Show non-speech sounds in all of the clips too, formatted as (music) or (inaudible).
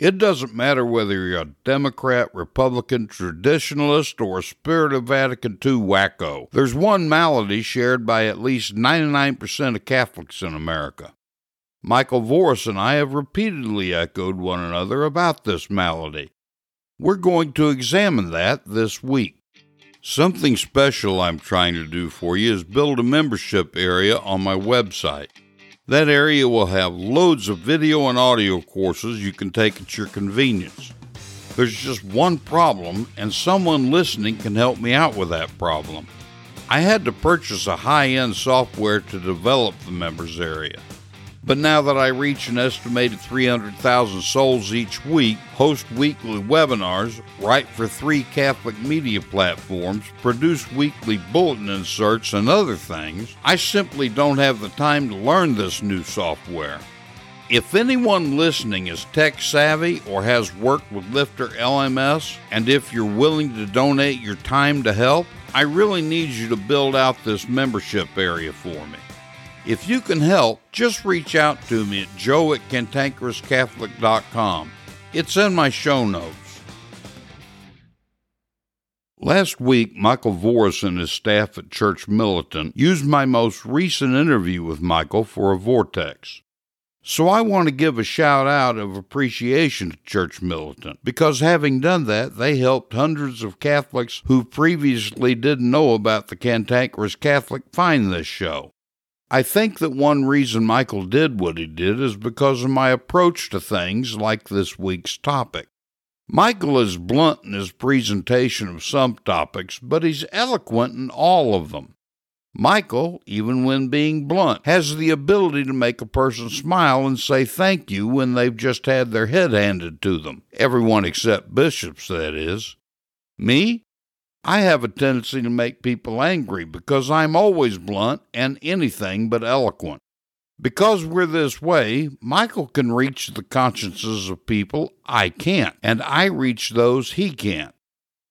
It doesn't matter whether you're a Democrat, Republican, traditionalist, or a Spirit of Vatican II wacko. There's one malady shared by at least 99% of Catholics in America. Michael Voris and I have repeatedly echoed one another about this malady. We're going to examine that this week. Something special I'm trying to do for you is build a membership area on my website. That area will have loads of video and audio courses you can take at your convenience. There's just one problem, and someone listening can help me out with that problem. I had to purchase a high end software to develop the members area. But now that I reach an estimated 300,000 souls each week, host weekly webinars, write for three Catholic media platforms, produce weekly bulletin inserts, and other things, I simply don't have the time to learn this new software. If anyone listening is tech savvy or has worked with Lifter LMS, and if you're willing to donate your time to help, I really need you to build out this membership area for me. If you can help, just reach out to me at joe at cantankerouscatholic.com. It's in my show notes. Last week, Michael Voris and his staff at Church Militant used my most recent interview with Michael for a vortex. So I want to give a shout out of appreciation to Church Militant because having done that, they helped hundreds of Catholics who previously didn't know about the Cantankerous Catholic find this show. I think that one reason Michael did what he did is because of my approach to things like this week's topic. Michael is blunt in his presentation of some topics, but he's eloquent in all of them. Michael, even when being blunt, has the ability to make a person smile and say thank you when they've just had their head handed to them. Everyone except bishops, that is. Me? I have a tendency to make people angry because I'm always blunt and anything but eloquent. Because we're this way, Michael can reach the consciences of people I can't, and I reach those he can't.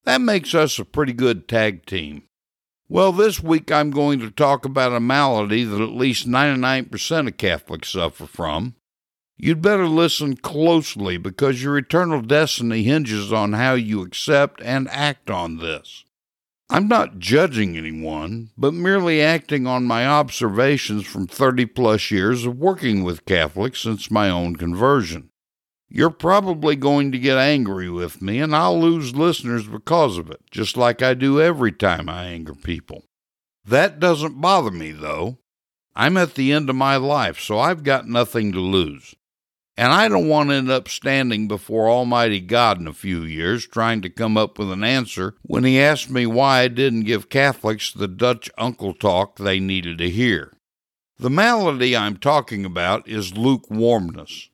That makes us a pretty good tag team. Well, this week I'm going to talk about a malady that at least 99% of Catholics suffer from. You'd better listen closely because your eternal destiny hinges on how you accept and act on this. I'm not judging anyone, but merely acting on my observations from 30 plus years of working with Catholics since my own conversion. You're probably going to get angry with me, and I'll lose listeners because of it, just like I do every time I anger people. That doesn't bother me, though. I'm at the end of my life, so I've got nothing to lose. And I don't want to end up standing before Almighty God in a few years trying to come up with an answer when He asked me why I didn't give Catholics the Dutch uncle talk they needed to hear. The malady I'm talking about is lukewarmness.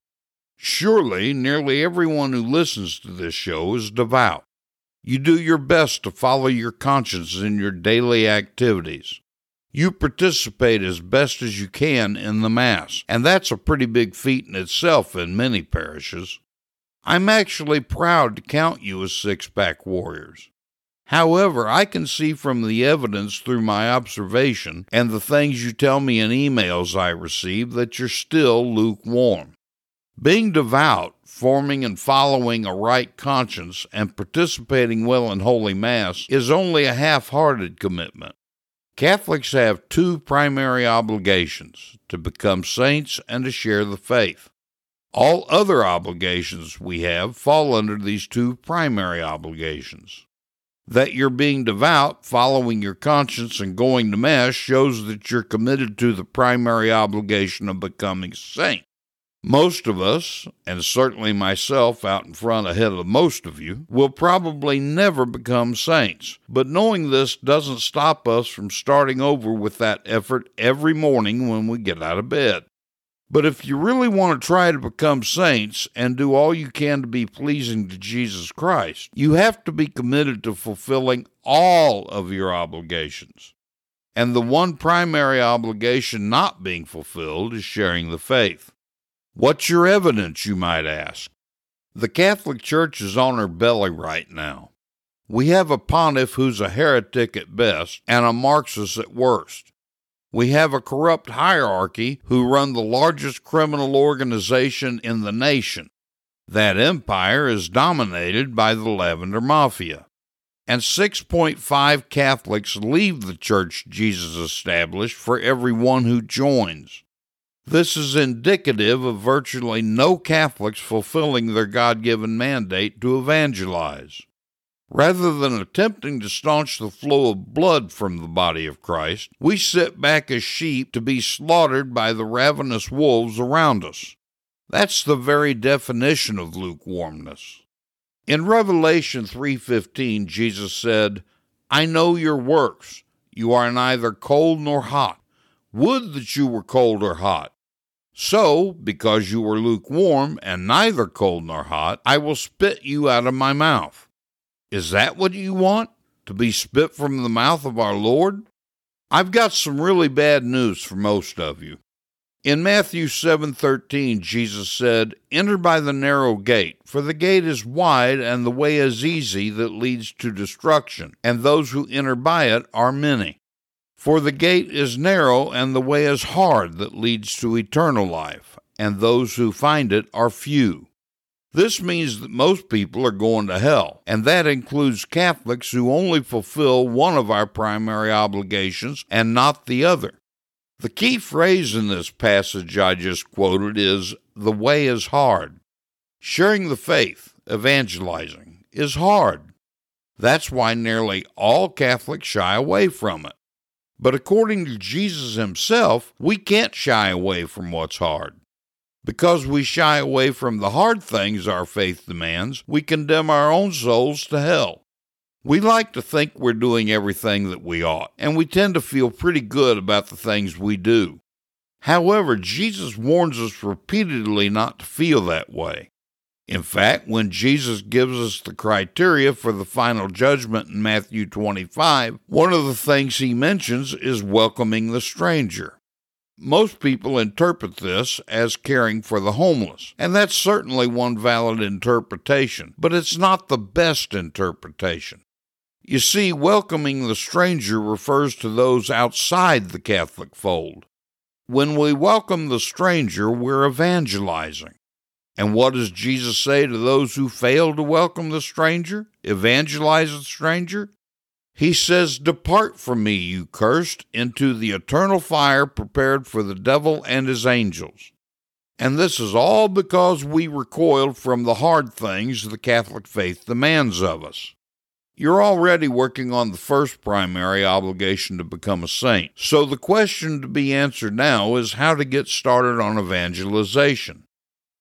Surely, nearly everyone who listens to this show is devout. You do your best to follow your conscience in your daily activities. You participate as best as you can in the Mass, and that's a pretty big feat in itself in many parishes. I'm actually proud to count you as six pack warriors. However, I can see from the evidence through my observation and the things you tell me in emails I receive that you're still lukewarm. Being devout, forming and following a right conscience, and participating well in Holy Mass is only a half hearted commitment. Catholics have two primary obligations to become saints and to share the faith. All other obligations we have fall under these two primary obligations. That you're being devout, following your conscience, and going to Mass shows that you're committed to the primary obligation of becoming a saint. Most of us, and certainly myself out in front ahead of most of you, will probably never become saints. But knowing this doesn't stop us from starting over with that effort every morning when we get out of bed. But if you really want to try to become saints and do all you can to be pleasing to Jesus Christ, you have to be committed to fulfilling all of your obligations. And the one primary obligation not being fulfilled is sharing the faith. What's your evidence, you might ask? The Catholic Church is on her belly right now. We have a pontiff who's a heretic at best and a Marxist at worst. We have a corrupt hierarchy who run the largest criminal organization in the nation. That empire is dominated by the Lavender Mafia. And 6.5 Catholics leave the church Jesus established for every one who joins. This is indicative of virtually no Catholics fulfilling their God given mandate to evangelize. Rather than attempting to staunch the flow of blood from the body of Christ, we sit back as sheep to be slaughtered by the ravenous wolves around us. That's the very definition of lukewarmness. In Revelation 3:15 Jesus said, "I know your works. You are neither cold nor hot. Would that you were cold or hot. So, because you were lukewarm and neither cold nor hot, I will spit you out of my mouth. Is that what you want? To be spit from the mouth of our Lord? I've got some really bad news for most of you. In Matthew 7:13 Jesus said, "Enter by the narrow gate, for the gate is wide and the way is easy that leads to destruction, and those who enter by it are many." For the gate is narrow and the way is hard that leads to eternal life, and those who find it are few. This means that most people are going to hell, and that includes Catholics who only fulfill one of our primary obligations and not the other. The key phrase in this passage I just quoted is the way is hard. Sharing the faith, evangelizing, is hard. That's why nearly all Catholics shy away from it. But according to Jesus himself, we can't shy away from what's hard. Because we shy away from the hard things our faith demands, we condemn our own souls to hell. We like to think we're doing everything that we ought, and we tend to feel pretty good about the things we do. However, Jesus warns us repeatedly not to feel that way. In fact, when Jesus gives us the criteria for the final judgment in Matthew 25, one of the things he mentions is welcoming the stranger. Most people interpret this as caring for the homeless, and that's certainly one valid interpretation, but it's not the best interpretation. You see, welcoming the stranger refers to those outside the Catholic fold. When we welcome the stranger, we're evangelizing. And what does Jesus say to those who fail to welcome the stranger, evangelize the stranger? He says, Depart from me, you cursed, into the eternal fire prepared for the devil and his angels. And this is all because we recoiled from the hard things the Catholic faith demands of us. You're already working on the first primary obligation to become a saint. So the question to be answered now is how to get started on evangelization.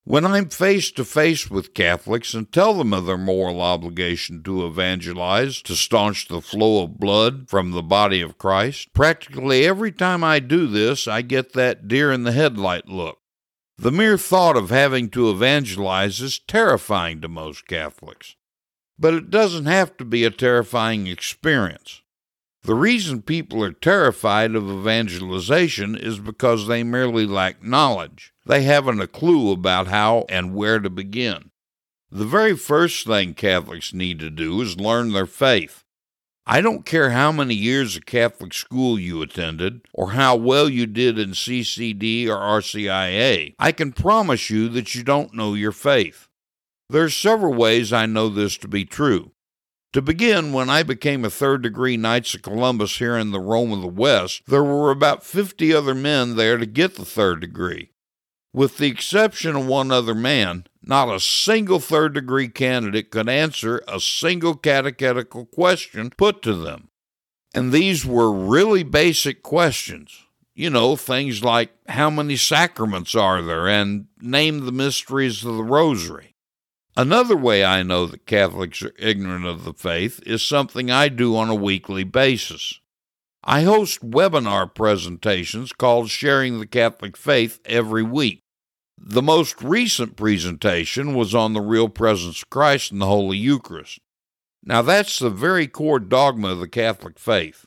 When I'm face to face with Catholics and tell them of their moral obligation to evangelize to staunch the flow of blood from the body of Christ, practically every time I do this, I get that deer in the headlight look. The mere thought of having to evangelize is terrifying to most Catholics. But it doesn't have to be a terrifying experience. The reason people are terrified of evangelization is because they merely lack knowledge. They haven't a clue about how and where to begin. The very first thing Catholics need to do is learn their faith. I don't care how many years of Catholic school you attended or how well you did in CCD or RCIA. I can promise you that you don't know your faith. There are several ways I know this to be true. To begin, when I became a third degree Knights of Columbus here in the Rome of the West, there were about 50 other men there to get the third degree. With the exception of one other man, not a single third degree candidate could answer a single catechetical question put to them. And these were really basic questions. You know, things like how many sacraments are there and name the mysteries of the rosary. Another way I know that Catholics are ignorant of the faith is something I do on a weekly basis. I host webinar presentations called Sharing the Catholic Faith every week. The most recent presentation was on the real presence of Christ in the Holy Eucharist. Now, that's the very core dogma of the Catholic faith.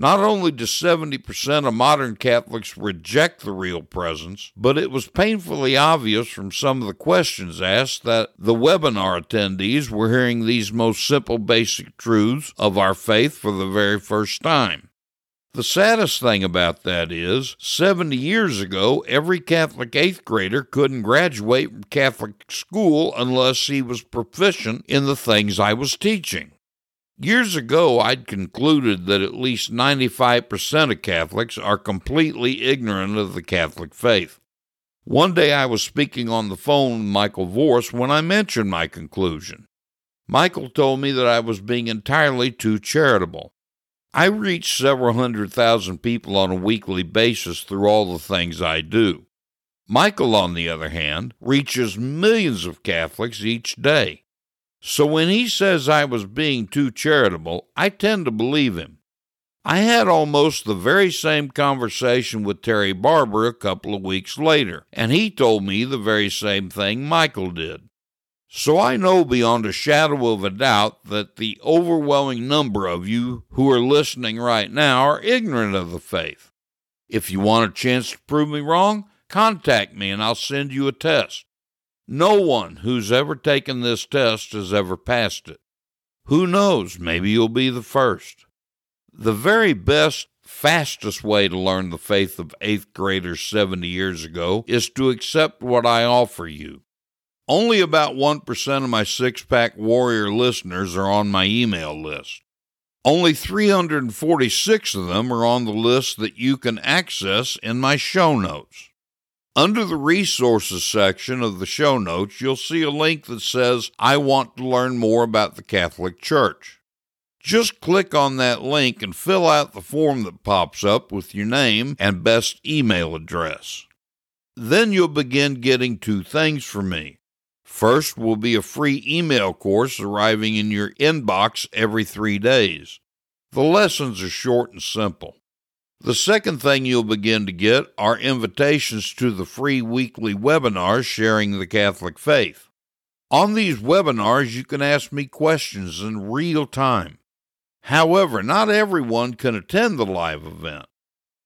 Not only do 70% of modern Catholics reject the real presence, but it was painfully obvious from some of the questions asked that the webinar attendees were hearing these most simple basic truths of our faith for the very first time. The saddest thing about that is, 70 years ago, every Catholic eighth grader couldn't graduate from Catholic school unless he was proficient in the things I was teaching. Years ago, I'd concluded that at least 95% of Catholics are completely ignorant of the Catholic faith. One day I was speaking on the phone with Michael Voris when I mentioned my conclusion. Michael told me that I was being entirely too charitable. I reach several hundred thousand people on a weekly basis through all the things I do. Michael, on the other hand, reaches millions of Catholics each day. So when he says I was being too charitable, I tend to believe him. I had almost the very same conversation with Terry Barber a couple of weeks later, and he told me the very same thing Michael did. So I know beyond a shadow of a doubt that the overwhelming number of you who are listening right now are ignorant of the faith. If you want a chance to prove me wrong, contact me and I'll send you a test. No one who's ever taken this test has ever passed it. Who knows, maybe you'll be the first. The very best, fastest way to learn the faith of eighth graders 70 years ago is to accept what I offer you. Only about 1% of my six pack warrior listeners are on my email list. Only 346 of them are on the list that you can access in my show notes. Under the resources section of the show notes, you'll see a link that says, I want to learn more about the Catholic Church. Just click on that link and fill out the form that pops up with your name and best email address. Then you'll begin getting two things from me. First will be a free email course arriving in your inbox every three days. The lessons are short and simple. The second thing you'll begin to get are invitations to the free weekly webinars sharing the Catholic faith. On these webinars, you can ask me questions in real time. However, not everyone can attend the live event.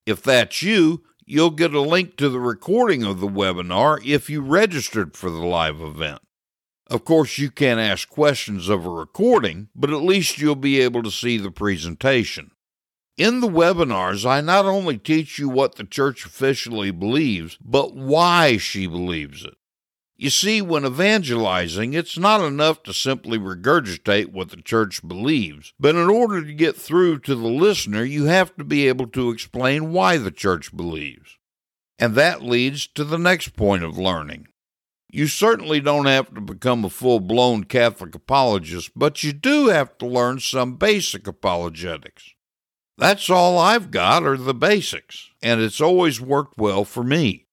If that's you, you'll get a link to the recording of the webinar if you registered for the live event. Of course, you can't ask questions of a recording, but at least you'll be able to see the presentation. In the webinars, I not only teach you what the church officially believes, but why she believes it. You see, when evangelizing, it's not enough to simply regurgitate what the church believes, but in order to get through to the listener, you have to be able to explain why the church believes. And that leads to the next point of learning. You certainly don't have to become a full blown Catholic apologist, but you do have to learn some basic apologetics. That's all I've got are the basics, and it's always worked well for me.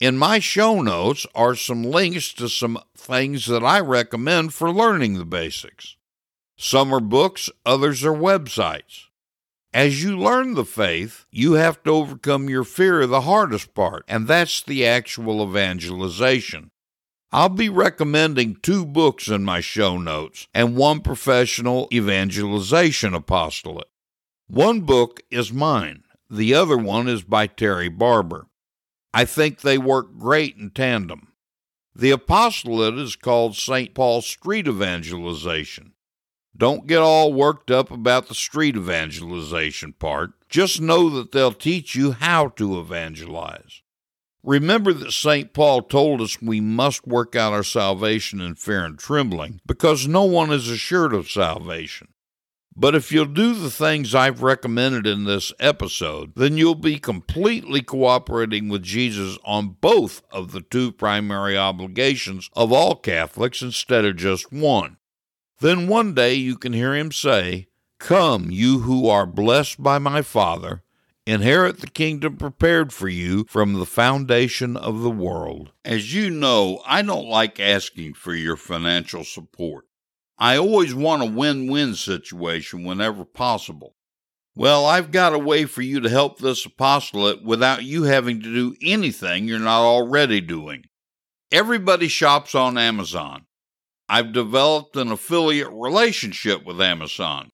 In my show notes are some links to some things that I recommend for learning the basics. Some are books, others are websites. As you learn the faith, you have to overcome your fear of the hardest part, and that's the actual evangelization. I'll be recommending two books in my show notes and one professional evangelization apostolate. One book is mine, the other one is by Terry Barber. I think they work great in tandem. The apostolate is called St. Paul Street Evangelization. Don't get all worked up about the street evangelization part. Just know that they'll teach you how to evangelize. Remember that St. Paul told us we must work out our salvation in fear and trembling, because no one is assured of salvation. But if you'll do the things I've recommended in this episode, then you'll be completely cooperating with Jesus on both of the two primary obligations of all Catholics instead of just one. Then one day you can hear him say, Come, you who are blessed by my Father, inherit the kingdom prepared for you from the foundation of the world. As you know, I don't like asking for your financial support. I always want a win win situation whenever possible. Well, I've got a way for you to help this apostolate without you having to do anything you're not already doing. Everybody shops on Amazon. I've developed an affiliate relationship with Amazon.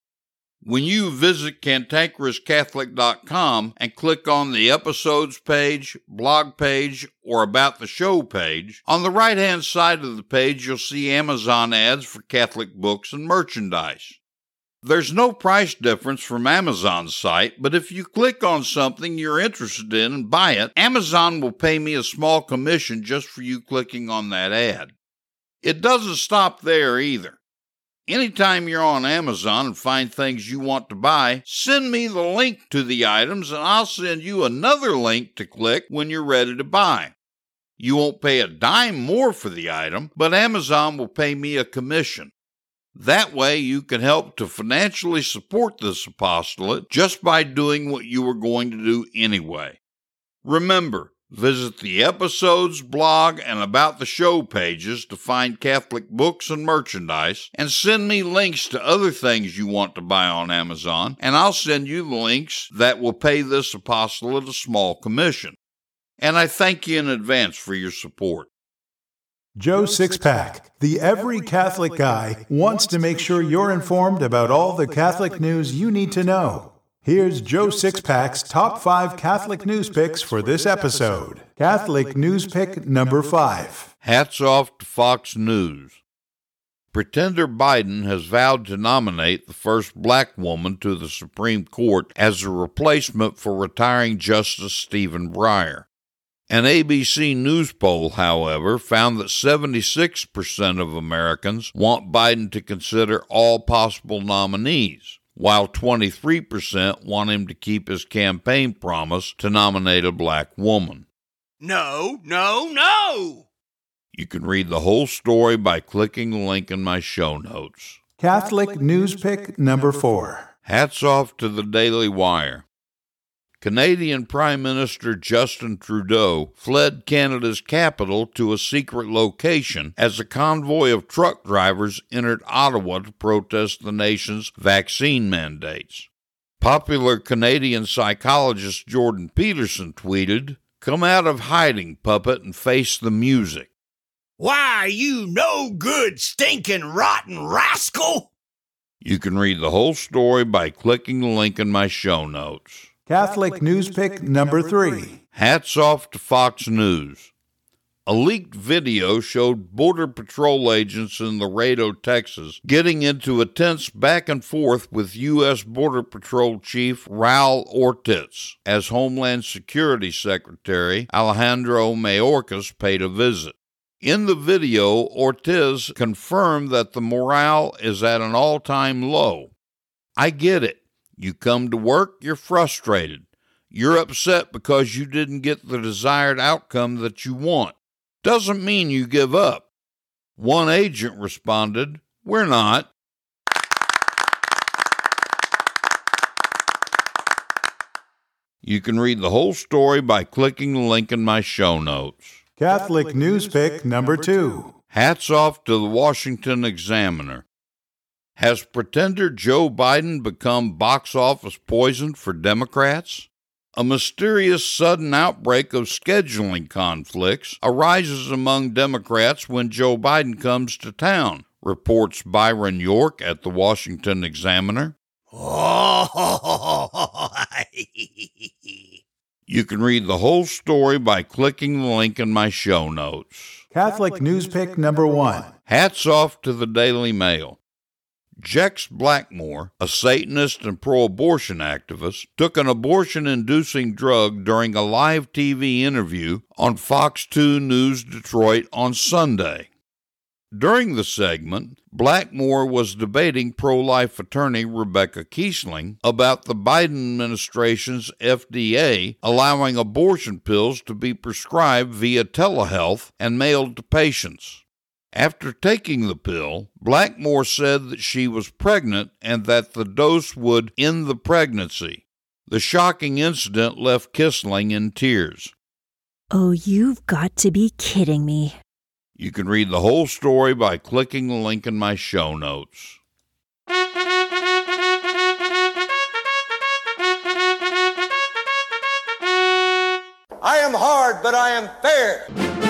When you visit cantankerouscatholic.com and click on the episodes page, blog page, or about the show page, on the right hand side of the page you'll see Amazon ads for Catholic books and merchandise. There's no price difference from Amazon's site, but if you click on something you're interested in and buy it, Amazon will pay me a small commission just for you clicking on that ad. It doesn't stop there either. Anytime you're on Amazon and find things you want to buy, send me the link to the items and I'll send you another link to click when you're ready to buy. You won't pay a dime more for the item, but Amazon will pay me a commission. That way, you can help to financially support this apostolate just by doing what you were going to do anyway. Remember, Visit the episodes, blog, and about the show pages to find Catholic books and merchandise, and send me links to other things you want to buy on Amazon, and I'll send you the links that will pay this apostolate a small commission. And I thank you in advance for your support. Joe Sixpack, the every Catholic guy, wants to make sure you're informed about all the Catholic news you need to know. Here's Joe Sixpack's top five Catholic news picks for this episode. Catholic news pick number five. Hats off to Fox News. Pretender Biden has vowed to nominate the first black woman to the Supreme Court as a replacement for retiring Justice Stephen Breyer. An ABC News poll, however, found that 76% of Americans want Biden to consider all possible nominees while 23% want him to keep his campaign promise to nominate a black woman. No, no, no! You can read the whole story by clicking the link in my show notes. Catholic News Pick number four. Hats off to the Daily Wire. Canadian Prime Minister Justin Trudeau fled Canada's capital to a secret location as a convoy of truck drivers entered Ottawa to protest the nation's vaccine mandates. Popular Canadian psychologist Jordan Peterson tweeted, Come out of hiding, puppet, and face the music. Why, you no good, stinking, rotten rascal! You can read the whole story by clicking the link in my show notes. Catholic News Pick number three. Hats off to Fox News. A leaked video showed Border Patrol agents in Laredo, Texas, getting into a tense back and forth with U.S. Border Patrol Chief Raul Ortiz as Homeland Security Secretary Alejandro Mayorkas paid a visit. In the video, Ortiz confirmed that the morale is at an all time low. I get it. You come to work, you're frustrated. You're upset because you didn't get the desired outcome that you want. Doesn't mean you give up. One agent responded, We're not. You can read the whole story by clicking the link in my show notes. Catholic News Pick number two. Hats off to the Washington Examiner. Has pretender Joe Biden become box office poison for Democrats? A mysterious sudden outbreak of scheduling conflicts arises among Democrats when Joe Biden comes to town, reports Byron York at the Washington Examiner. (laughs) You can read the whole story by clicking the link in my show notes. Catholic News Pick number one. Hats off to the Daily Mail. Jex Blackmore, a Satanist and pro abortion activist, took an abortion inducing drug during a live TV interview on Fox 2 News Detroit on Sunday. During the segment, Blackmore was debating pro life attorney Rebecca Kiessling about the Biden administration's FDA allowing abortion pills to be prescribed via telehealth and mailed to patients. After taking the pill, Blackmore said that she was pregnant and that the dose would end the pregnancy. The shocking incident left Kiessling in tears. Oh, you've got to be kidding me. You can read the whole story by clicking the link in my show notes. I am hard, but I am fair.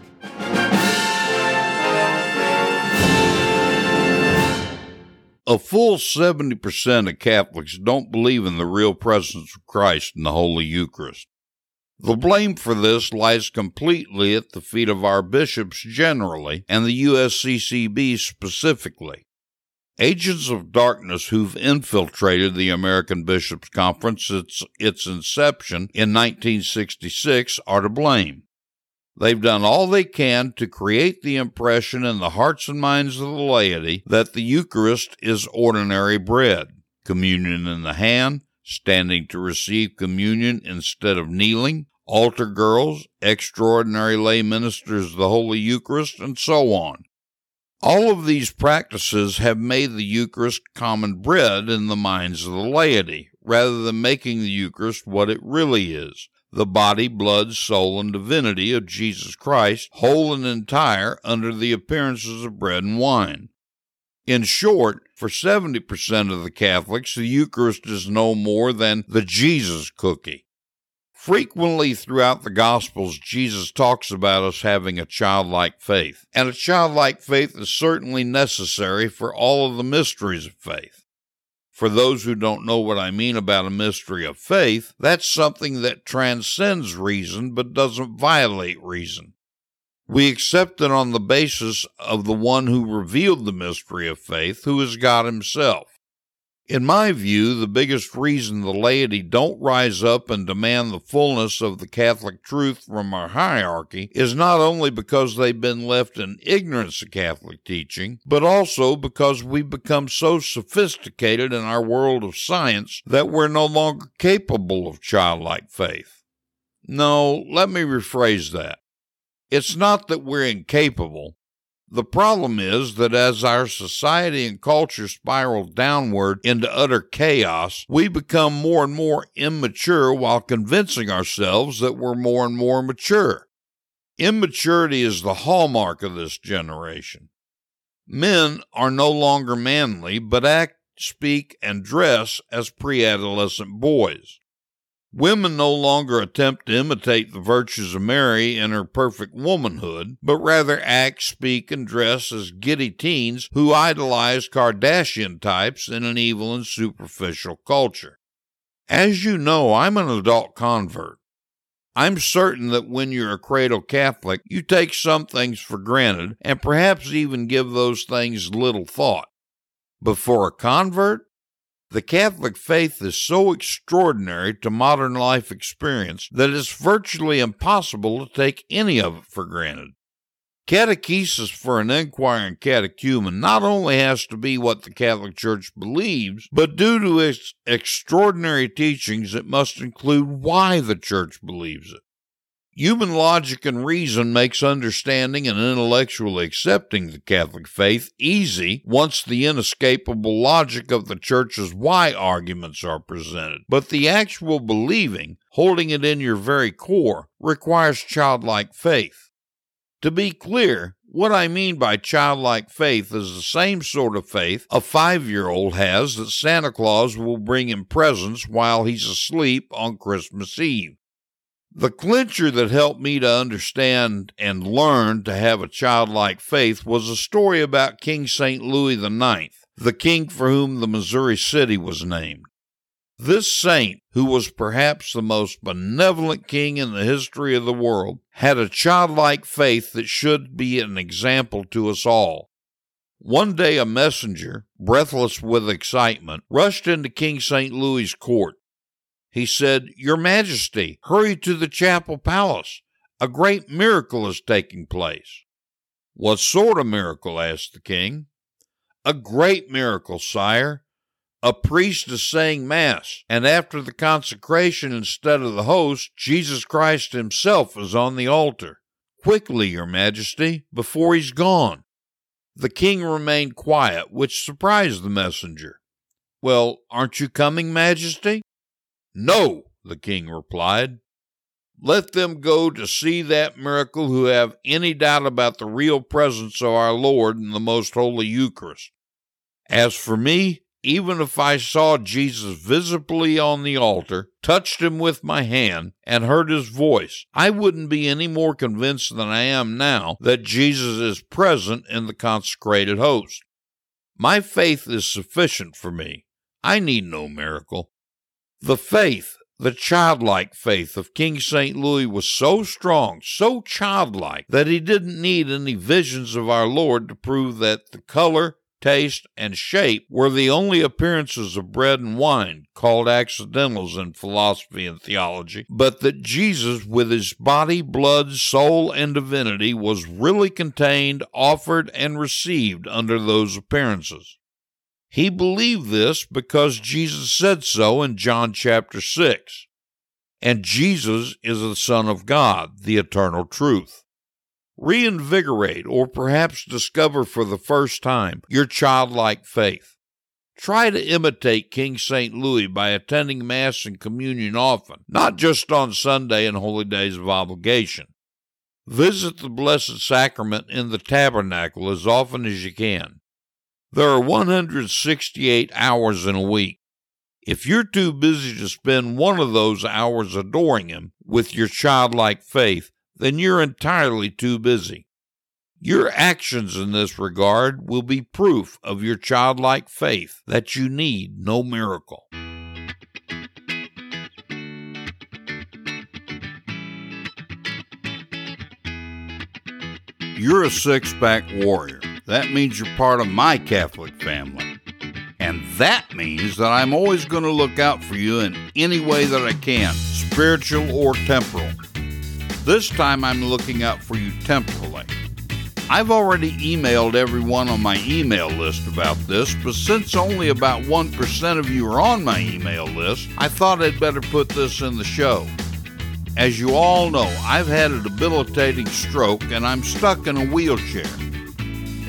A full 70% of Catholics don't believe in the real presence of Christ in the Holy Eucharist. The blame for this lies completely at the feet of our bishops generally and the USCCB specifically. Agents of darkness who've infiltrated the American Bishops' Conference since its inception in 1966 are to blame. They've done all they can to create the impression in the hearts and minds of the laity that the Eucharist is ordinary bread, communion in the hand, standing to receive communion instead of kneeling, altar girls, extraordinary lay ministers of the Holy Eucharist, and so on. All of these practices have made the Eucharist common bread in the minds of the laity, rather than making the Eucharist what it really is the body, blood, soul, and divinity of Jesus Christ, whole and entire under the appearances of bread and wine. In short, for 70% of the Catholics, the Eucharist is no more than the Jesus cookie. Frequently throughout the Gospels, Jesus talks about us having a childlike faith, and a childlike faith is certainly necessary for all of the mysteries of faith. For those who don't know what I mean about a mystery of faith, that's something that transcends reason but doesn't violate reason. We accept it on the basis of the one who revealed the mystery of faith, who is God Himself. In my view, the biggest reason the laity don't rise up and demand the fullness of the Catholic truth from our hierarchy is not only because they've been left in ignorance of Catholic teaching, but also because we've become so sophisticated in our world of science that we're no longer capable of childlike faith. No, let me rephrase that. It's not that we're incapable, the problem is that as our society and culture spiral downward into utter chaos, we become more and more immature while convincing ourselves that we're more and more mature. Immaturity is the hallmark of this generation. Men are no longer manly, but act, speak, and dress as pre adolescent boys. Women no longer attempt to imitate the virtues of Mary in her perfect womanhood, but rather act, speak, and dress as giddy teens who idolize Kardashian types in an evil and superficial culture. As you know, I'm an adult convert. I'm certain that when you're a cradle Catholic, you take some things for granted and perhaps even give those things little thought. But for a convert, the Catholic faith is so extraordinary to modern life experience that it's virtually impossible to take any of it for granted. Catechesis for an inquiring catechumen not only has to be what the Catholic Church believes, but due to its extraordinary teachings, it must include why the Church believes it. Human logic and reason makes understanding and intellectually accepting the Catholic faith easy once the inescapable logic of the Church's why arguments are presented. But the actual believing, holding it in your very core, requires childlike faith. To be clear, what I mean by childlike faith is the same sort of faith a five year old has that Santa Claus will bring him presents while he's asleep on Christmas Eve. The clincher that helped me to understand and learn to have a childlike faith was a story about King St. Louis IX, the king for whom the Missouri city was named. This saint, who was perhaps the most benevolent king in the history of the world, had a childlike faith that should be an example to us all. One day, a messenger, breathless with excitement, rushed into King St. Louis's court he said, Your Majesty, hurry to the chapel palace. A great miracle is taking place. What sort of miracle? asked the king. A great miracle, sire. A priest is saying Mass, and after the consecration, instead of the host, Jesus Christ himself is on the altar. Quickly, Your Majesty, before he's gone. The king remained quiet, which surprised the messenger. Well, aren't you coming, Majesty? No, the king replied. Let them go to see that miracle who have any doubt about the real presence of our Lord in the most holy Eucharist. As for me, even if I saw Jesus visibly on the altar, touched him with my hand, and heard his voice, I wouldn't be any more convinced than I am now that Jesus is present in the consecrated host. My faith is sufficient for me. I need no miracle. The faith, the childlike faith of King St. Louis was so strong, so childlike, that he didn't need any visions of our Lord to prove that the color, taste, and shape were the only appearances of bread and wine, called accidentals in philosophy and theology, but that Jesus, with his body, blood, soul, and divinity, was really contained, offered, and received under those appearances. He believed this because Jesus said so in John chapter 6. And Jesus is the Son of God, the eternal truth. Reinvigorate or perhaps discover for the first time your childlike faith. Try to imitate King St. Louis by attending Mass and Communion often, not just on Sunday and holy days of obligation. Visit the Blessed Sacrament in the tabernacle as often as you can. There are 168 hours in a week. If you're too busy to spend one of those hours adoring Him with your childlike faith, then you're entirely too busy. Your actions in this regard will be proof of your childlike faith that you need no miracle. You're a six pack warrior. That means you're part of my Catholic family. And that means that I'm always going to look out for you in any way that I can, spiritual or temporal. This time I'm looking out for you temporally. I've already emailed everyone on my email list about this, but since only about 1% of you are on my email list, I thought I'd better put this in the show. As you all know, I've had a debilitating stroke and I'm stuck in a wheelchair.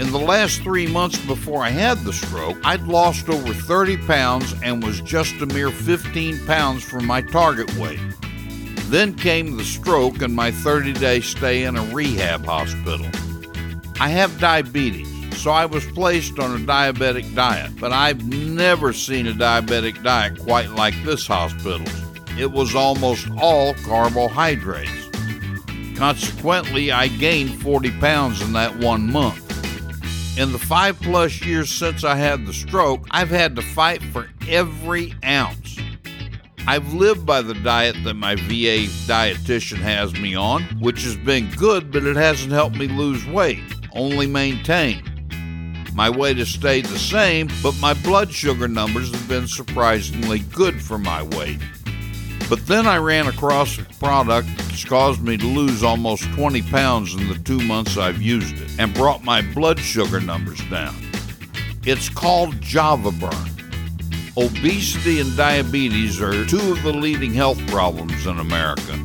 In the last three months before I had the stroke, I'd lost over 30 pounds and was just a mere 15 pounds from my target weight. Then came the stroke and my 30 day stay in a rehab hospital. I have diabetes, so I was placed on a diabetic diet, but I've never seen a diabetic diet quite like this hospital's. It was almost all carbohydrates. Consequently, I gained 40 pounds in that one month. In the five plus years since I had the stroke, I've had to fight for every ounce. I've lived by the diet that my VA dietitian has me on, which has been good, but it hasn't helped me lose weight, only maintain. My weight has stayed the same, but my blood sugar numbers have been surprisingly good for my weight. But then I ran across a product that's caused me to lose almost 20 pounds in the two months I've used it and brought my blood sugar numbers down. It's called Java Burn. Obesity and diabetes are two of the leading health problems in America.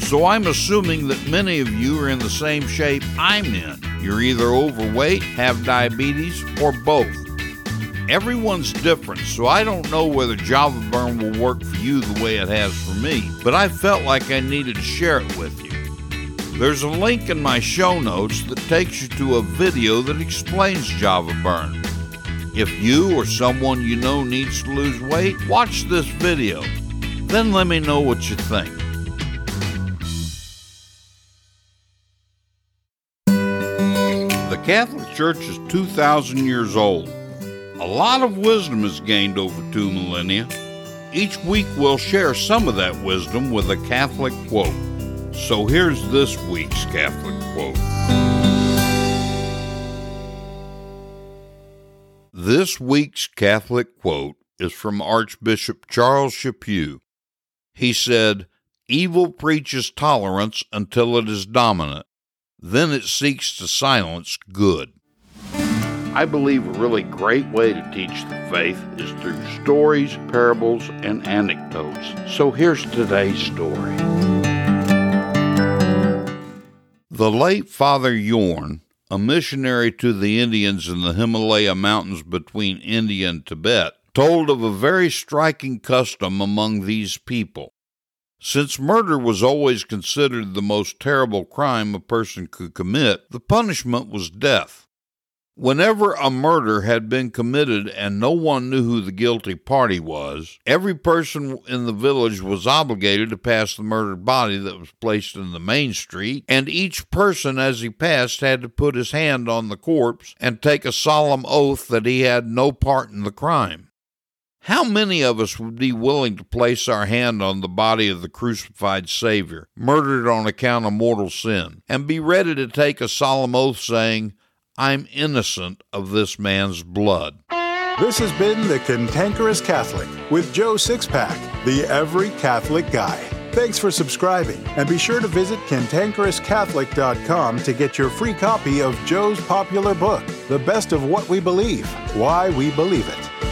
So I'm assuming that many of you are in the same shape I'm in. You're either overweight, have diabetes, or both. Everyone's different, so I don't know whether Java Burn will work for you the way it has for me, but I felt like I needed to share it with you. There's a link in my show notes that takes you to a video that explains Java Burn. If you or someone you know needs to lose weight, watch this video. Then let me know what you think. The Catholic Church is 2,000 years old. A lot of wisdom is gained over two millennia. Each week we'll share some of that wisdom with a Catholic quote. So here's this week's Catholic quote. This week's Catholic quote is from Archbishop Charles Chaput. He said, Evil preaches tolerance until it is dominant. Then it seeks to silence good. I believe a really great way to teach the faith is through stories, parables, and anecdotes. So here's today's story. The late Father Yorn, a missionary to the Indians in the Himalaya mountains between India and Tibet, told of a very striking custom among these people. Since murder was always considered the most terrible crime a person could commit, the punishment was death. Whenever a murder had been committed and no one knew who the guilty party was, every person in the village was obligated to pass the murdered body that was placed in the main street, and each person as he passed had to put his hand on the corpse and take a solemn oath that he had no part in the crime. How many of us would be willing to place our hand on the body of the crucified Savior, murdered on account of mortal sin, and be ready to take a solemn oath saying, I'm innocent of this man's blood? This has been The Cantankerous Catholic with Joe Sixpack, the Every Catholic Guy. Thanks for subscribing, and be sure to visit cantankerouscatholic.com to get your free copy of Joe's popular book, The Best of What We Believe Why We Believe It.